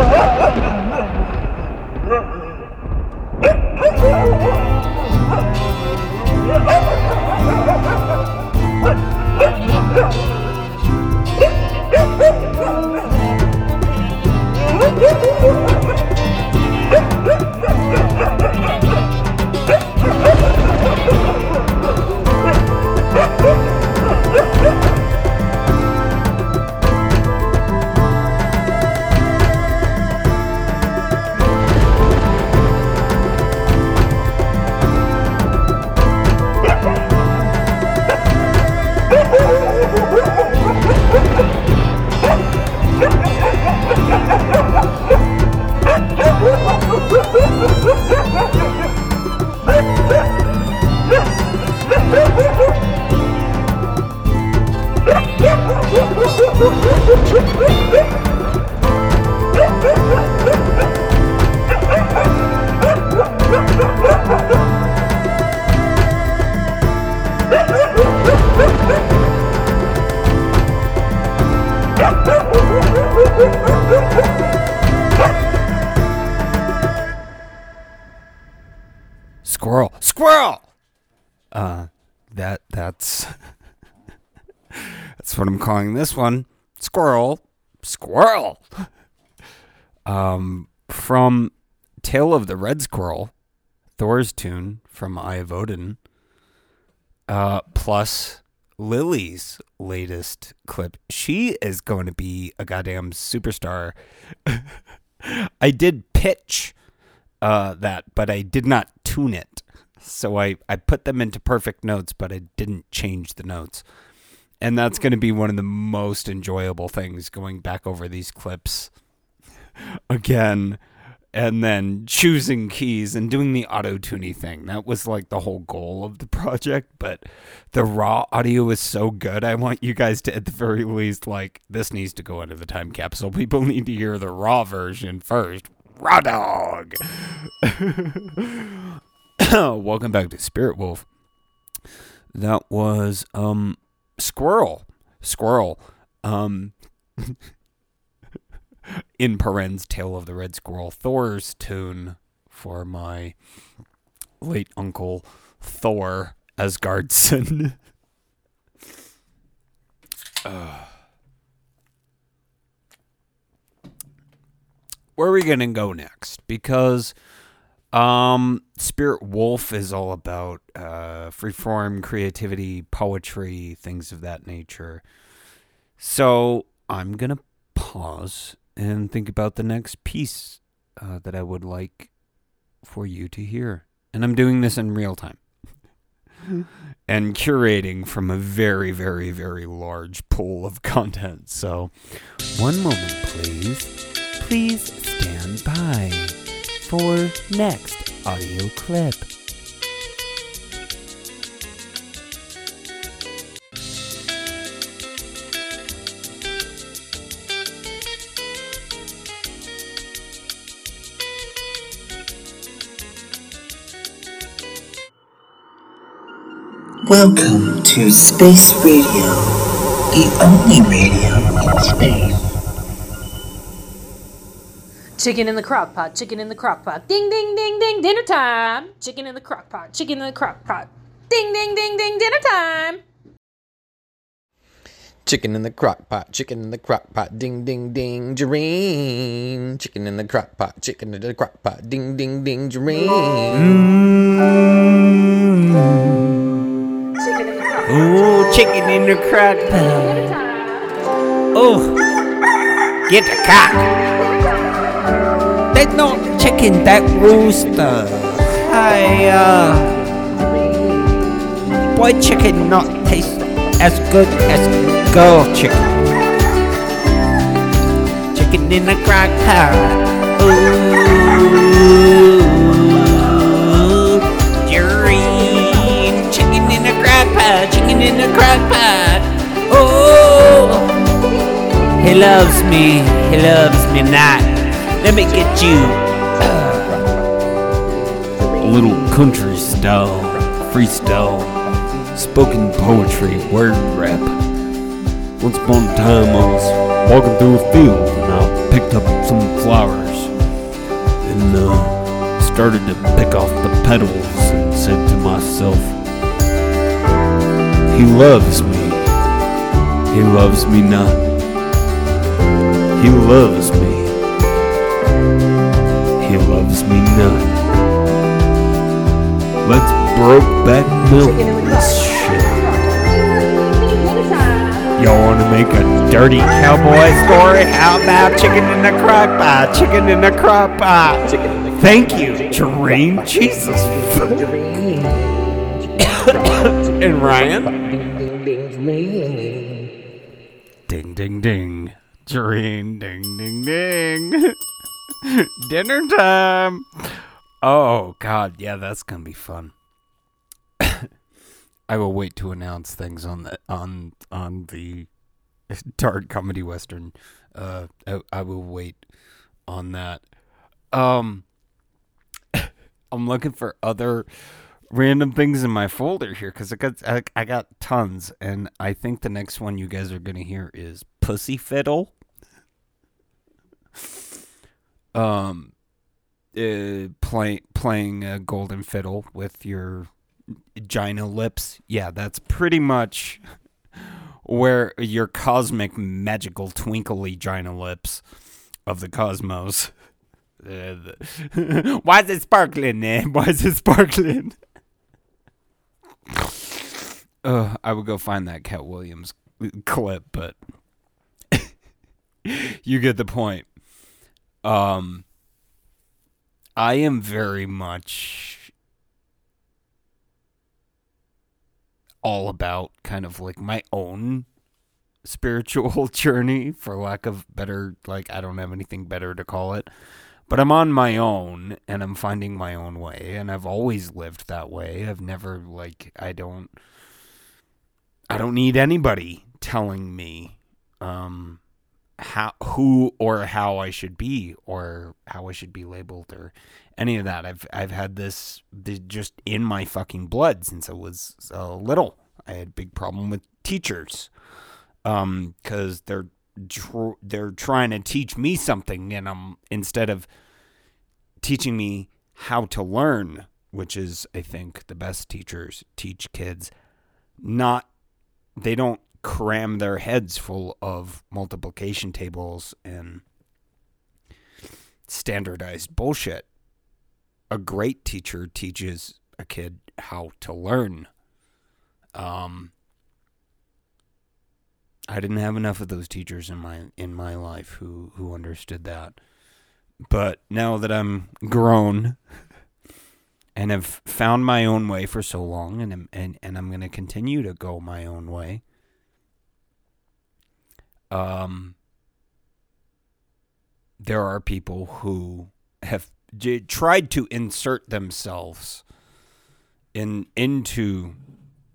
Yeah. That that's that's what I'm calling this one. Squirrel, squirrel. Um, from Tale of the Red Squirrel, Thor's tune from Eye of Odin. Uh, plus Lily's latest clip. She is going to be a goddamn superstar. I did pitch uh, that, but I did not tune it. So I, I put them into perfect notes, but I didn't change the notes. And that's going to be one of the most enjoyable things going back over these clips again and then choosing keys and doing the auto tuning thing. That was like the whole goal of the project. But the raw audio is so good. I want you guys to, at the very least, like, this needs to go into the time capsule. People need to hear the raw version first. Raw dog. Welcome back to Spirit Wolf. That was um Squirrel. Squirrel. Um in Perens Tale of the Red Squirrel, Thor's tune for my late uncle Thor Asgardson. uh. Where are we gonna go next? Because um, Spirit Wolf is all about uh, freeform creativity, poetry, things of that nature. So I'm gonna pause and think about the next piece uh, that I would like for you to hear. And I'm doing this in real time and curating from a very, very, very large pool of content. So, one moment, please. Please stand by for next audio clip. Welcome to Space Radio, the only radio in space. Chicken in the crock pot, chicken in the crock pot. Ding, ding, ding, ding, dinner time. Chicken in the crock pot, chicken in the crock pot. Ding, ding, ding, ding, dinner time. Chicken in the crock pot, chicken in the crock pot, ding ding ding, dream. Chicken in the crock pot, chicken in the crock pot, ding ding ding, dream. Ooh, chicken in the crock pot. Oh, get the cock. There's no chicken, that rooster. I, uh, boy chicken not taste as good as girl chicken. Chicken in the crock pot. Ooh, dream. Chicken in the crock pot, chicken in crock pot. Oh, he loves me, he loves me not. Let me get you a little country style, freestyle, spoken poetry, word rap. Once upon a time, I was walking through a field and I picked up some flowers and uh, started to pick off the petals and said to myself, He loves me. He loves me not. He loves me. He loves me not. Let's broke back milk this shit. Y'all want to make a dirty cowboy story? How about chicken in the crock pot? Chicken in the crock pot. Thank you, Terrain. Jesus. and Ryan? Ding, ding, ding. Terrain, ding, ding, ding. Dinner time. Oh, God. Yeah, that's to be fun. I will wait to announce things on the on on the dark comedy western. Uh, I, I will wait on that. Um, I'm looking for other random things in my folder here because I got I, I got tons, and I think the next one you guys are gonna hear is "Pussy Fiddle." Um, uh, play, playing a golden fiddle with your gina lips. Yeah, that's pretty much where your cosmic, magical, twinkly gina lips of the cosmos. Why is it sparkling, man? Why is it sparkling? uh, I would go find that Katt Williams clip, but you get the point. Um, I am very much all about kind of like my own spiritual journey, for lack of better, like, I don't have anything better to call it. But I'm on my own and I'm finding my own way, and I've always lived that way. I've never, like, I don't. I don't need anybody telling me um, how who or how I should be or how I should be labeled or any of that. I've I've had this, this just in my fucking blood since I was uh, little. I had a big problem with teachers um cuz they're tr- they're trying to teach me something and I'm instead of teaching me how to learn, which is I think the best teachers teach kids not they don't cram their heads full of multiplication tables and standardized bullshit. A great teacher teaches a kid how to learn. Um, I didn't have enough of those teachers in my in my life who who understood that. But now that I'm grown and have found my own way for so long and and and I'm going to continue to go my own way. Um there are people who have j- tried to insert themselves in into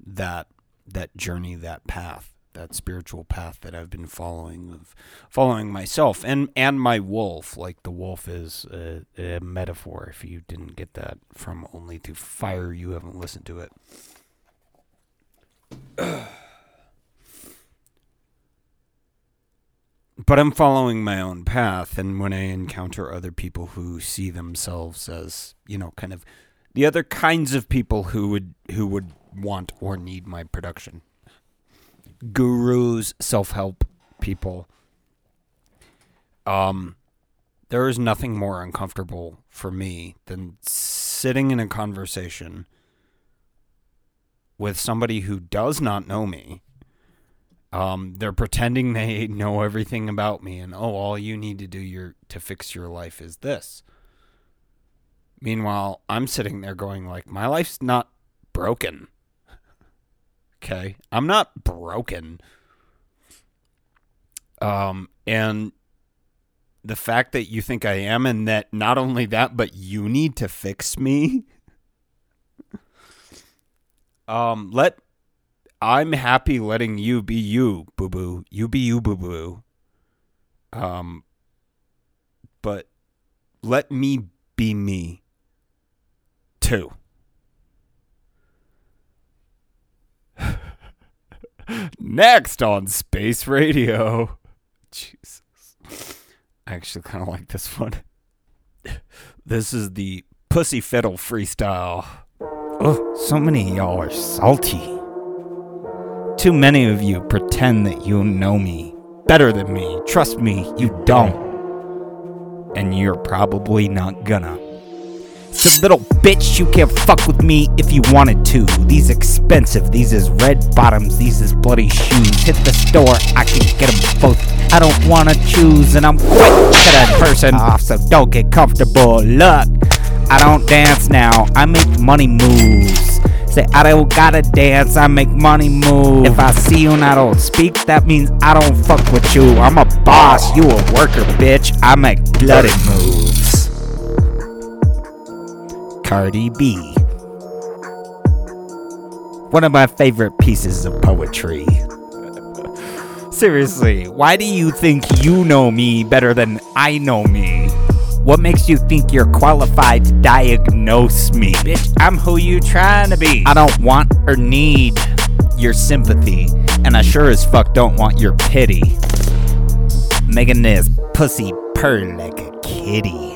that that journey, that path, that spiritual path that I've been following of following myself and and my wolf. Like the wolf is a, a metaphor. If you didn't get that from only through fire, you haven't listened to it. but I'm following my own path, and when I encounter other people who see themselves as, you know, kind of the other kinds of people who would who would want or need my production, gurus, self help people, um, there is nothing more uncomfortable for me than sitting in a conversation with somebody who does not know me um, they're pretending they know everything about me, and oh, all you need to do your to fix your life is this. Meanwhile, I'm sitting there going like, my life's not broken. Okay, I'm not broken. Um, and the fact that you think I am, and that not only that, but you need to fix me. um, let I'm happy letting you be you, boo boo. You be you, boo boo. Um, but let me be me too. Next on Space Radio. Jesus. I actually kind of like this one. This is the Pussy Fiddle freestyle. Oh, so many of y'all are salty. Too many of you pretend that you know me better than me. Trust me, you don't. And you're probably not gonna. So little bitch, you can't fuck with me if you wanted to. These expensive, these is red bottoms, these is bloody shoes. Hit the store, I can get them both. I don't wanna choose, and I'm quick to that person off, so don't get comfortable. Look, I don't dance now, I make money moves. Say I don't gotta dance, I make money move. If I see you and I don't speak, that means I don't fuck with you. I'm a boss, you a worker, bitch. I make bloody moves. Cardi B. One of my favorite pieces of poetry. Seriously, why do you think you know me better than I know me? What makes you think you're qualified to diagnose me? Bitch, I'm who you trying to be. I don't want or need your sympathy, and I sure as fuck don't want your pity. Making this pussy purr like a kitty.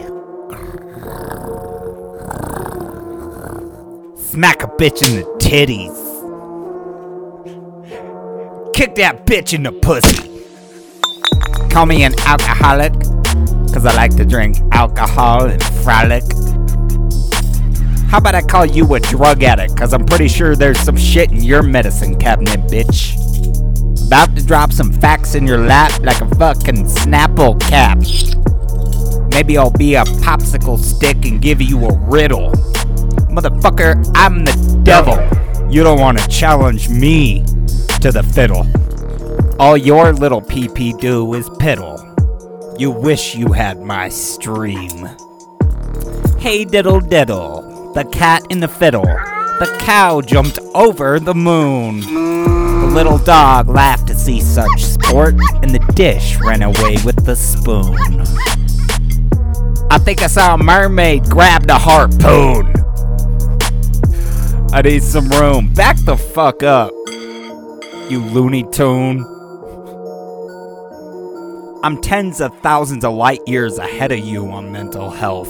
Smack a bitch in the titties. Kick that bitch in the pussy. Call me an alcoholic, cause I like to drink alcohol and frolic. How about I call you a drug addict, cause I'm pretty sure there's some shit in your medicine cabinet, bitch. About to drop some facts in your lap like a fucking Snapple cap. Maybe I'll be a popsicle stick and give you a riddle. Motherfucker, I'm the devil. You don't want to challenge me to the fiddle. All your little PP do is piddle. You wish you had my stream. Hey diddle diddle, the cat in the fiddle. The cow jumped over the moon. The little dog laughed to see such sport, and the dish ran away with the spoon. I think I saw a mermaid grab the harpoon. I need some room. Back the fuck up, you Looney Tune. I'm tens of thousands of light years ahead of you on mental health.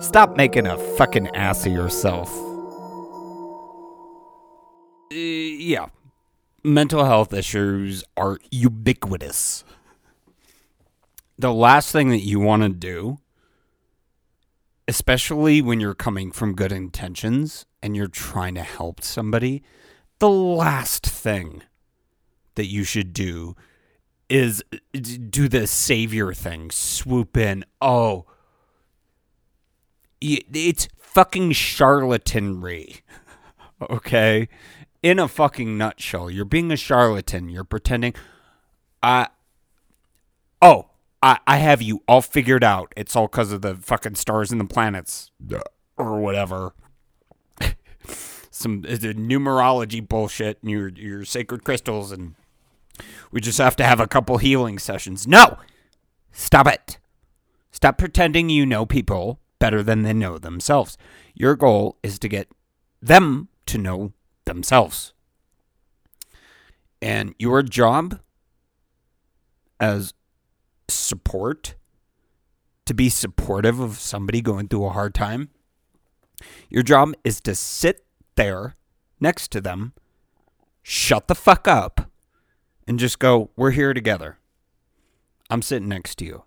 Stop making a fucking ass of yourself. Uh, yeah. Mental health issues are ubiquitous. The last thing that you want to do, especially when you're coming from good intentions and you're trying to help somebody, the last thing that you should do is do the savior thing. Swoop in. Oh, it's fucking charlatanry. Okay? In a fucking nutshell, you're being a charlatan. You're pretending. I. Oh, I, I have you all figured out. It's all because of the fucking stars and the planets. Or whatever. Some the numerology bullshit and your, your sacred crystals and we just have to have a couple healing sessions. No! Stop it. Stop pretending you know people better than they know themselves. Your goal is to get them to know themselves. And your job as support, to be supportive of somebody going through a hard time, your job is to sit there next to them, shut the fuck up, and just go, We're here together. I'm sitting next to you.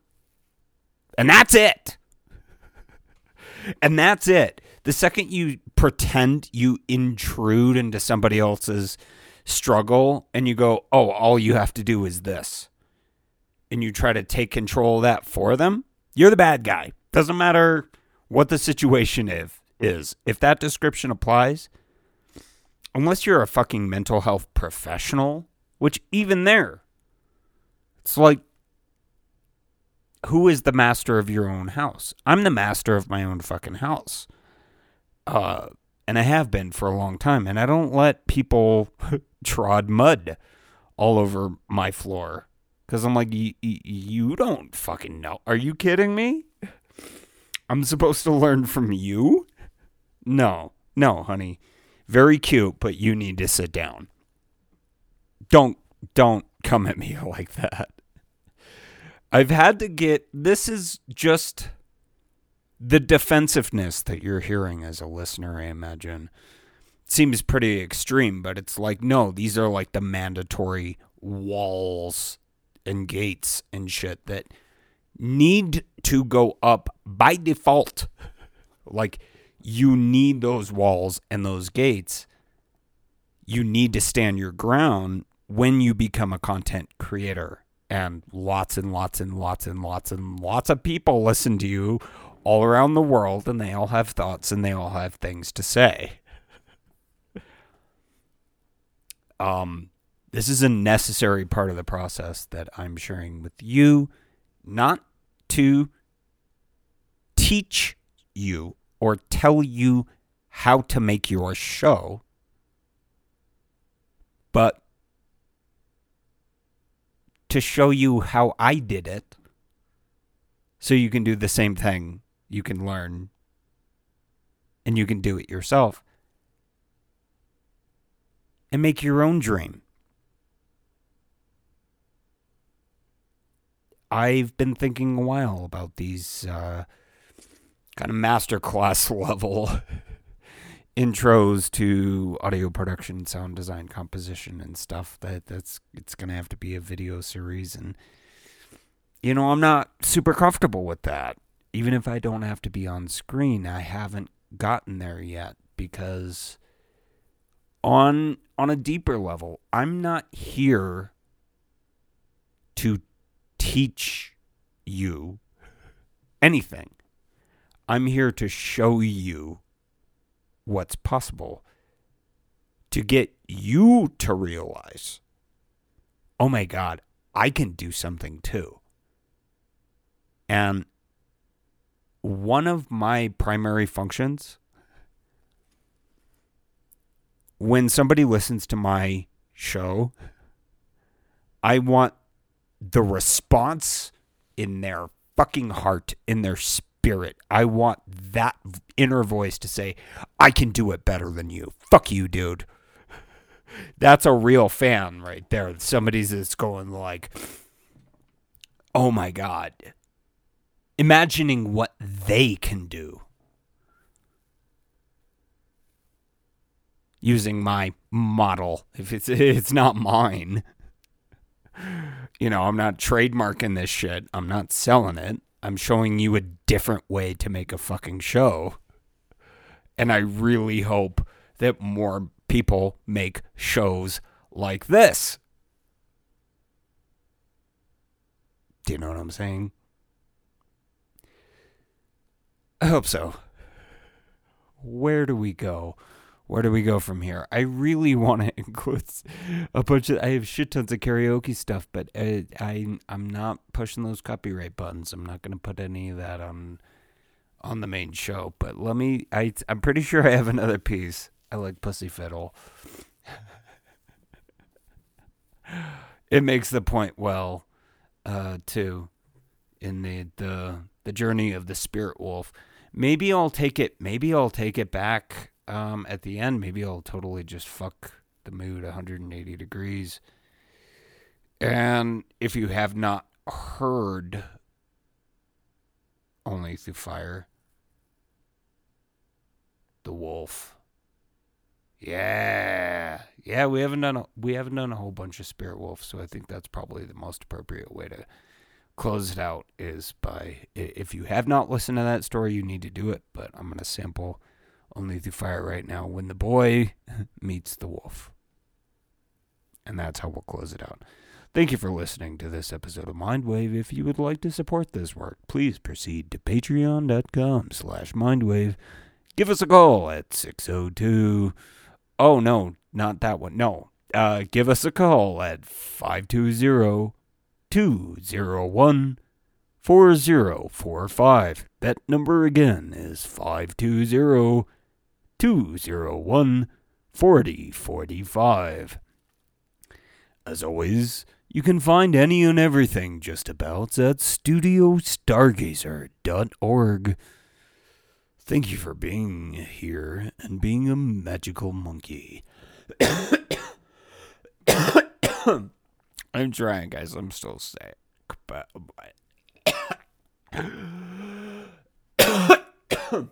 And that's it. and that's it. The second you pretend you intrude into somebody else's struggle and you go, Oh, all you have to do is this, and you try to take control of that for them, you're the bad guy. Doesn't matter what the situation is. If that description applies, unless you're a fucking mental health professional which even there, it's like, who is the master of your own house? I'm the master of my own fucking house. Uh, and I have been for a long time. And I don't let people trod mud all over my floor. Because I'm like, you don't fucking know. Are you kidding me? I'm supposed to learn from you? No, no, honey. Very cute, but you need to sit down don't don't come at me like that. I've had to get this is just the defensiveness that you're hearing as a listener, I imagine. Seems pretty extreme, but it's like no, these are like the mandatory walls and gates and shit that need to go up by default. Like you need those walls and those gates. You need to stand your ground when you become a content creator and lots and lots and lots and lots and lots of people listen to you all around the world and they all have thoughts and they all have things to say. um this is a necessary part of the process that I'm sharing with you not to teach you or tell you how to make your show but to show you how I did it So you can do the same thing. You can learn and you can do it yourself and make your own dream. I've been thinking a while about these uh, kind of masterclass level intros to audio production, sound design, composition, and stuff. That that's it's gonna have to be a video series, and you know I'm not super comfortable with that. Even if I don't have to be on screen, I haven't gotten there yet because on on a deeper level, I'm not here to teach you anything. I'm here to show you what's possible to get you to realize, oh my God, I can do something too. And one of my primary functions when somebody listens to my show, I want the response in their fucking heart, in their spirit. I want that inner voice to say, I can do it better than you. Fuck you, dude. That's a real fan right there. Somebody's that's going like, oh my God. Imagining what they can do. Using my model. If it's it's not mine. You know, I'm not trademarking this shit. I'm not selling it. I'm showing you a different way to make a fucking show. And I really hope that more people make shows like this. Do you know what I'm saying? I hope so. Where do we go? Where do we go from here? I really want to include a bunch of. I have shit tons of karaoke stuff, but I, I I'm not pushing those copyright buttons. I'm not going to put any of that on on the main show. But let me. I I'm pretty sure I have another piece. I like Pussy Fiddle. it makes the point well, uh, too, in the the the journey of the spirit wolf. Maybe I'll take it. Maybe I'll take it back um, at the end. Maybe I'll totally just fuck the mood 180 degrees. And if you have not heard Only Through Fire, The Wolf. Yeah. Yeah, we haven't done a, we haven't done a whole bunch of Spirit Wolf, so I think that's probably the most appropriate way to close it out is by if you have not listened to that story, you need to do it, but I'm to sample only through fire right now when the boy meets the wolf. And that's how we'll close it out. Thank you for listening to this episode of Mindwave. If you would like to support this work, please proceed to patreon.com slash mindwave. Give us a call at 602... Oh, no, not that one. No. Uh, give us a call at 520 201 4045. That number again is 520 201 4045. As always, you can find any and everything just about at studiostargazer.org. Thank you for being here and being a magical monkey. I'm trying, guys. I'm still sick, but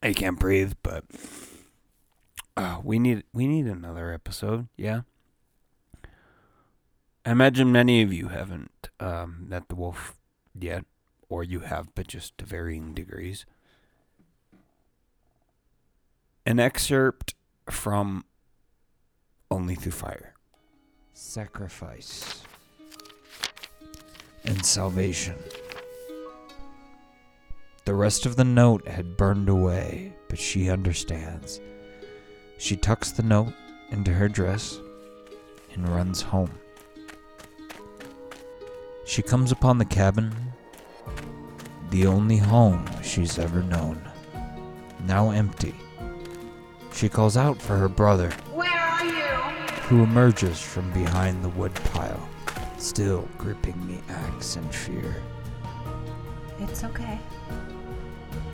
I can't breathe. But uh, we need we need another episode. Yeah. I imagine many of you haven't um, met the wolf yet, or you have, but just to varying degrees. An excerpt from Only Through Fire. Sacrifice and salvation. The rest of the note had burned away, but she understands. She tucks the note into her dress and runs home. She comes upon the cabin, the only home she's ever known, now empty. She calls out for her brother, Where are you? who emerges from behind the woodpile, still gripping the axe in fear. It's okay.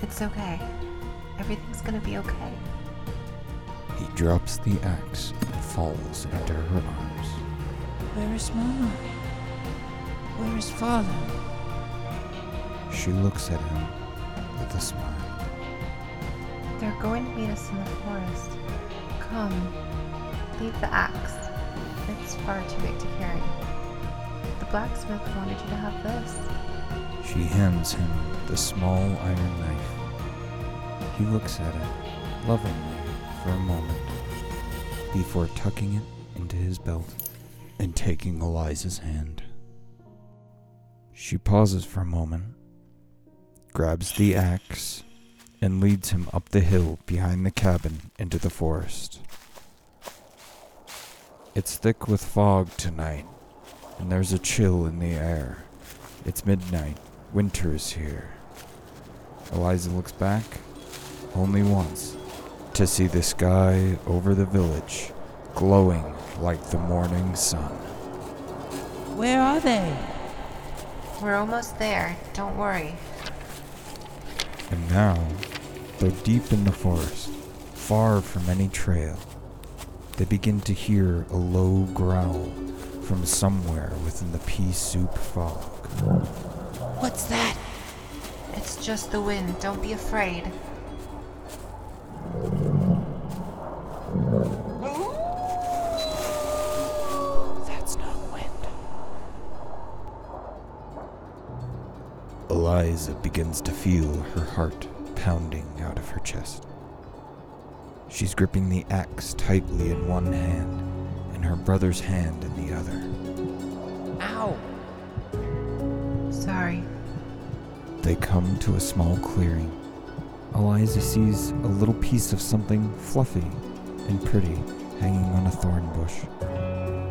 It's okay. Everything's gonna be okay. He drops the axe and falls into her arms. Where is Mama? Where is Father? She looks at him with a smile. They're going to meet us in the forest. Come. Leave the axe. It's far too big to carry. The blacksmith wanted you to have this. She hands him the small iron knife. He looks at it lovingly for a moment before tucking it into his belt and taking Eliza's hand. She pauses for a moment, grabs the axe, and leads him up the hill behind the cabin into the forest. It's thick with fog tonight, and there's a chill in the air. It's midnight. Winter is here. Eliza looks back, only once, to see the sky over the village glowing like the morning sun. Where are they? We're almost there. Don't worry. And now, though deep in the forest, far from any trail, they begin to hear a low growl from somewhere within the pea soup fog. What's that? It's just the wind. Don't be afraid. That's not wind. Eliza begins to feel her heart pounding out of her chest. She's gripping the axe tightly in one hand and her brother's hand in the other. Ow! Sorry. They come to a small clearing. Eliza sees a little piece of something fluffy and pretty hanging on a thorn bush.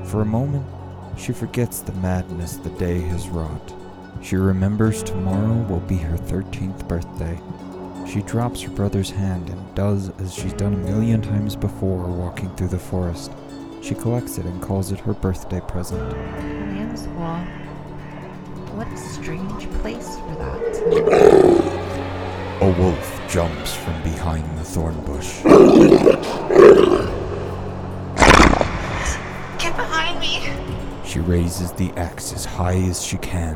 For a moment, she forgets the madness the day has wrought. She remembers tomorrow will be her 13th birthday. She drops her brother's hand and does as she's done a million times before walking through the forest. She collects it and calls it her birthday present. Man's Wall. What a strange place for that. A wolf jumps from behind the thorn bush. Get behind me! She raises the axe as high as she can.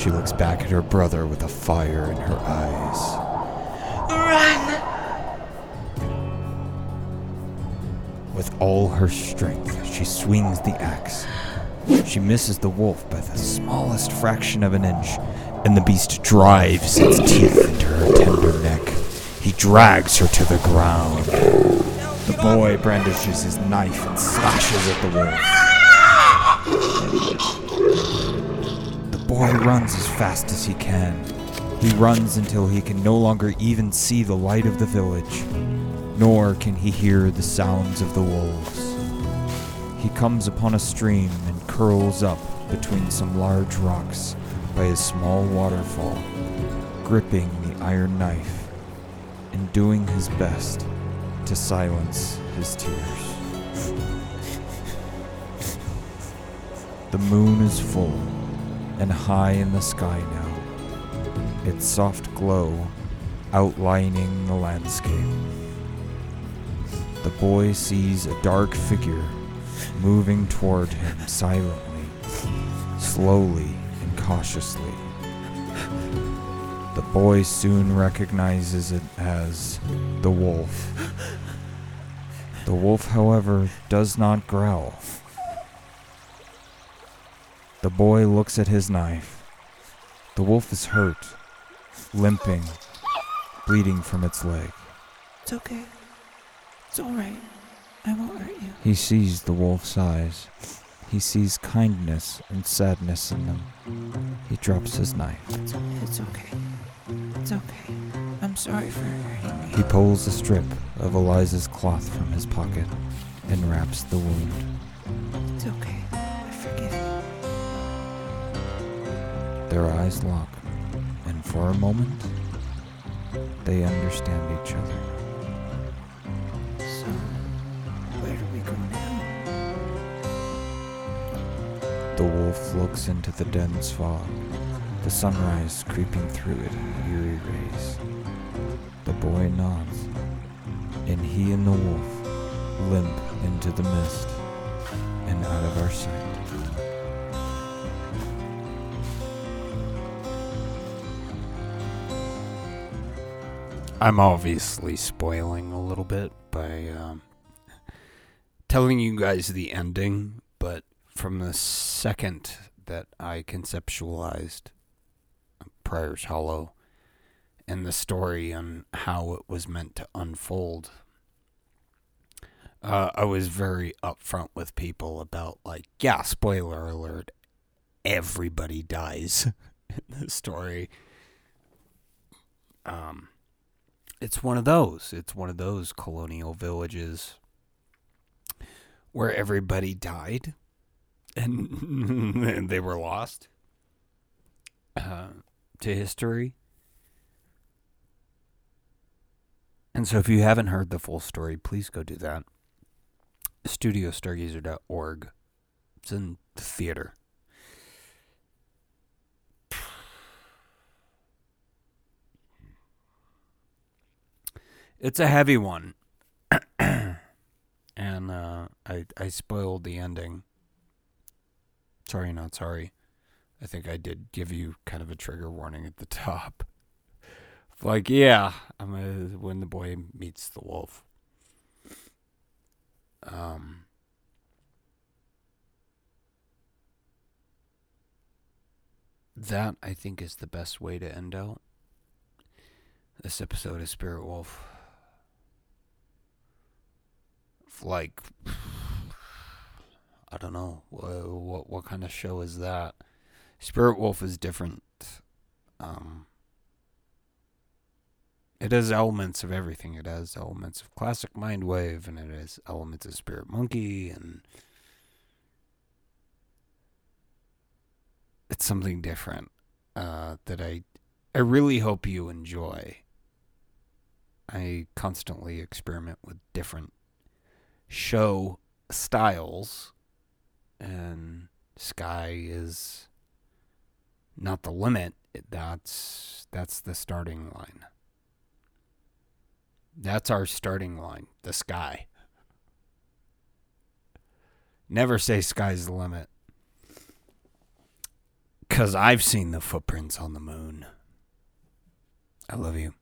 She looks back at her brother with a fire in her eyes. Run! With all her strength, she swings the axe. She misses the wolf by the smallest fraction of an inch, and the beast drives its teeth into her tender neck. He drags her to the ground. The boy brandishes his knife and slashes at the wolf. Boy runs as fast as he can. He runs until he can no longer even see the light of the village, nor can he hear the sounds of the wolves. He comes upon a stream and curls up between some large rocks by a small waterfall, gripping the iron knife and doing his best to silence his tears. The moon is full and high in the sky now, its soft glow outlining the landscape. The boy sees a dark figure moving toward him silently, slowly and cautiously. The boy soon recognizes it as the wolf. The wolf, however, does not growl. The boy looks at his knife. The wolf is hurt, limping, bleeding from its leg. It's okay. It's alright. I won't hurt you. He sees the wolf's eyes. He sees kindness and sadness in them. He drops his knife. It's, it's okay. It's okay. I'm sorry for hurting you. He pulls a strip of Eliza's cloth from his pocket and wraps the wound. It's okay. I forgive you. Their eyes lock, and for a moment, they understand each other. So, where do we go now? The wolf looks into the dense fog the sunrise creeping through it in eerie rays. The boy nods, and he and the wolf limp into the mist and out of our sight. I'm obviously spoiling a little bit by um, telling you guys the ending, but from the second that I conceptualized Prayers Hollow and the story on how it was meant to unfold, uh, I was very upfront with people about, like, yeah, spoiler alert, everybody dies in the story. Um, it's one of those. It's one of those colonial villages where everybody died and they were lost uh, to history. And so, if you haven't heard the full story, please go do that. StudioStargazer.org. It's in the theater. It's a heavy one. and uh, I I spoiled the ending. Sorry, not sorry. I think I did give you kind of a trigger warning at the top. Like, yeah, I'm a, when the boy meets the wolf. Um, that I think is the best way to end out this episode of Spirit Wolf. Like, I don't know what what, what kind of show is that. Spirit Wolf is different. Um, it has elements of everything. It has elements of classic Mind Wave, and it has elements of Spirit Monkey, and it's something different uh, that I I really hope you enjoy. I constantly experiment with different show styles, and Sky is not the limit. That's that's the starting line. That's our starting line, the sky. Never say sky's the limit. Because I've seen the footprints on the moon. I love you.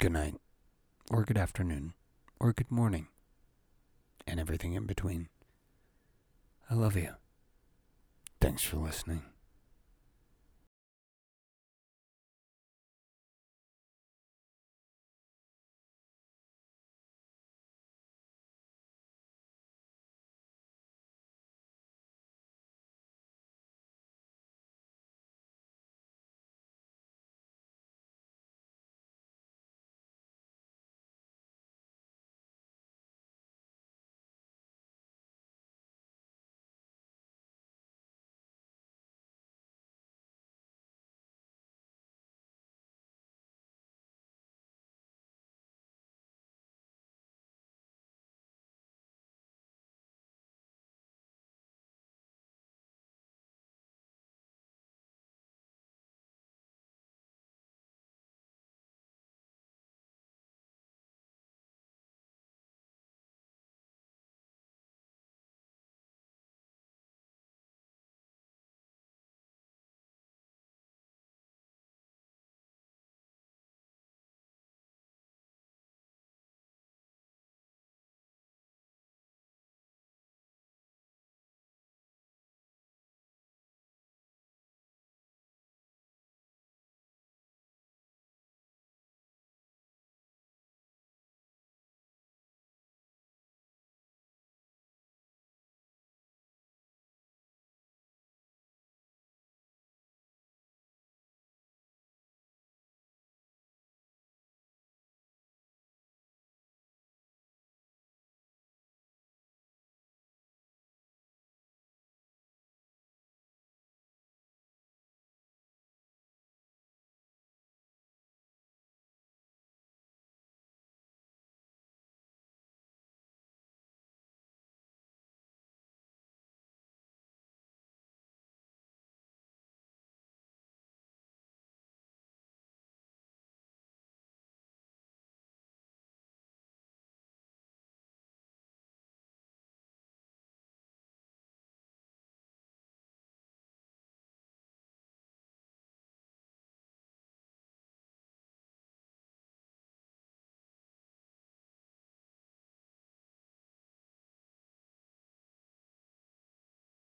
Good night, or good afternoon, or good morning, and everything in between. I love you. Thanks for listening.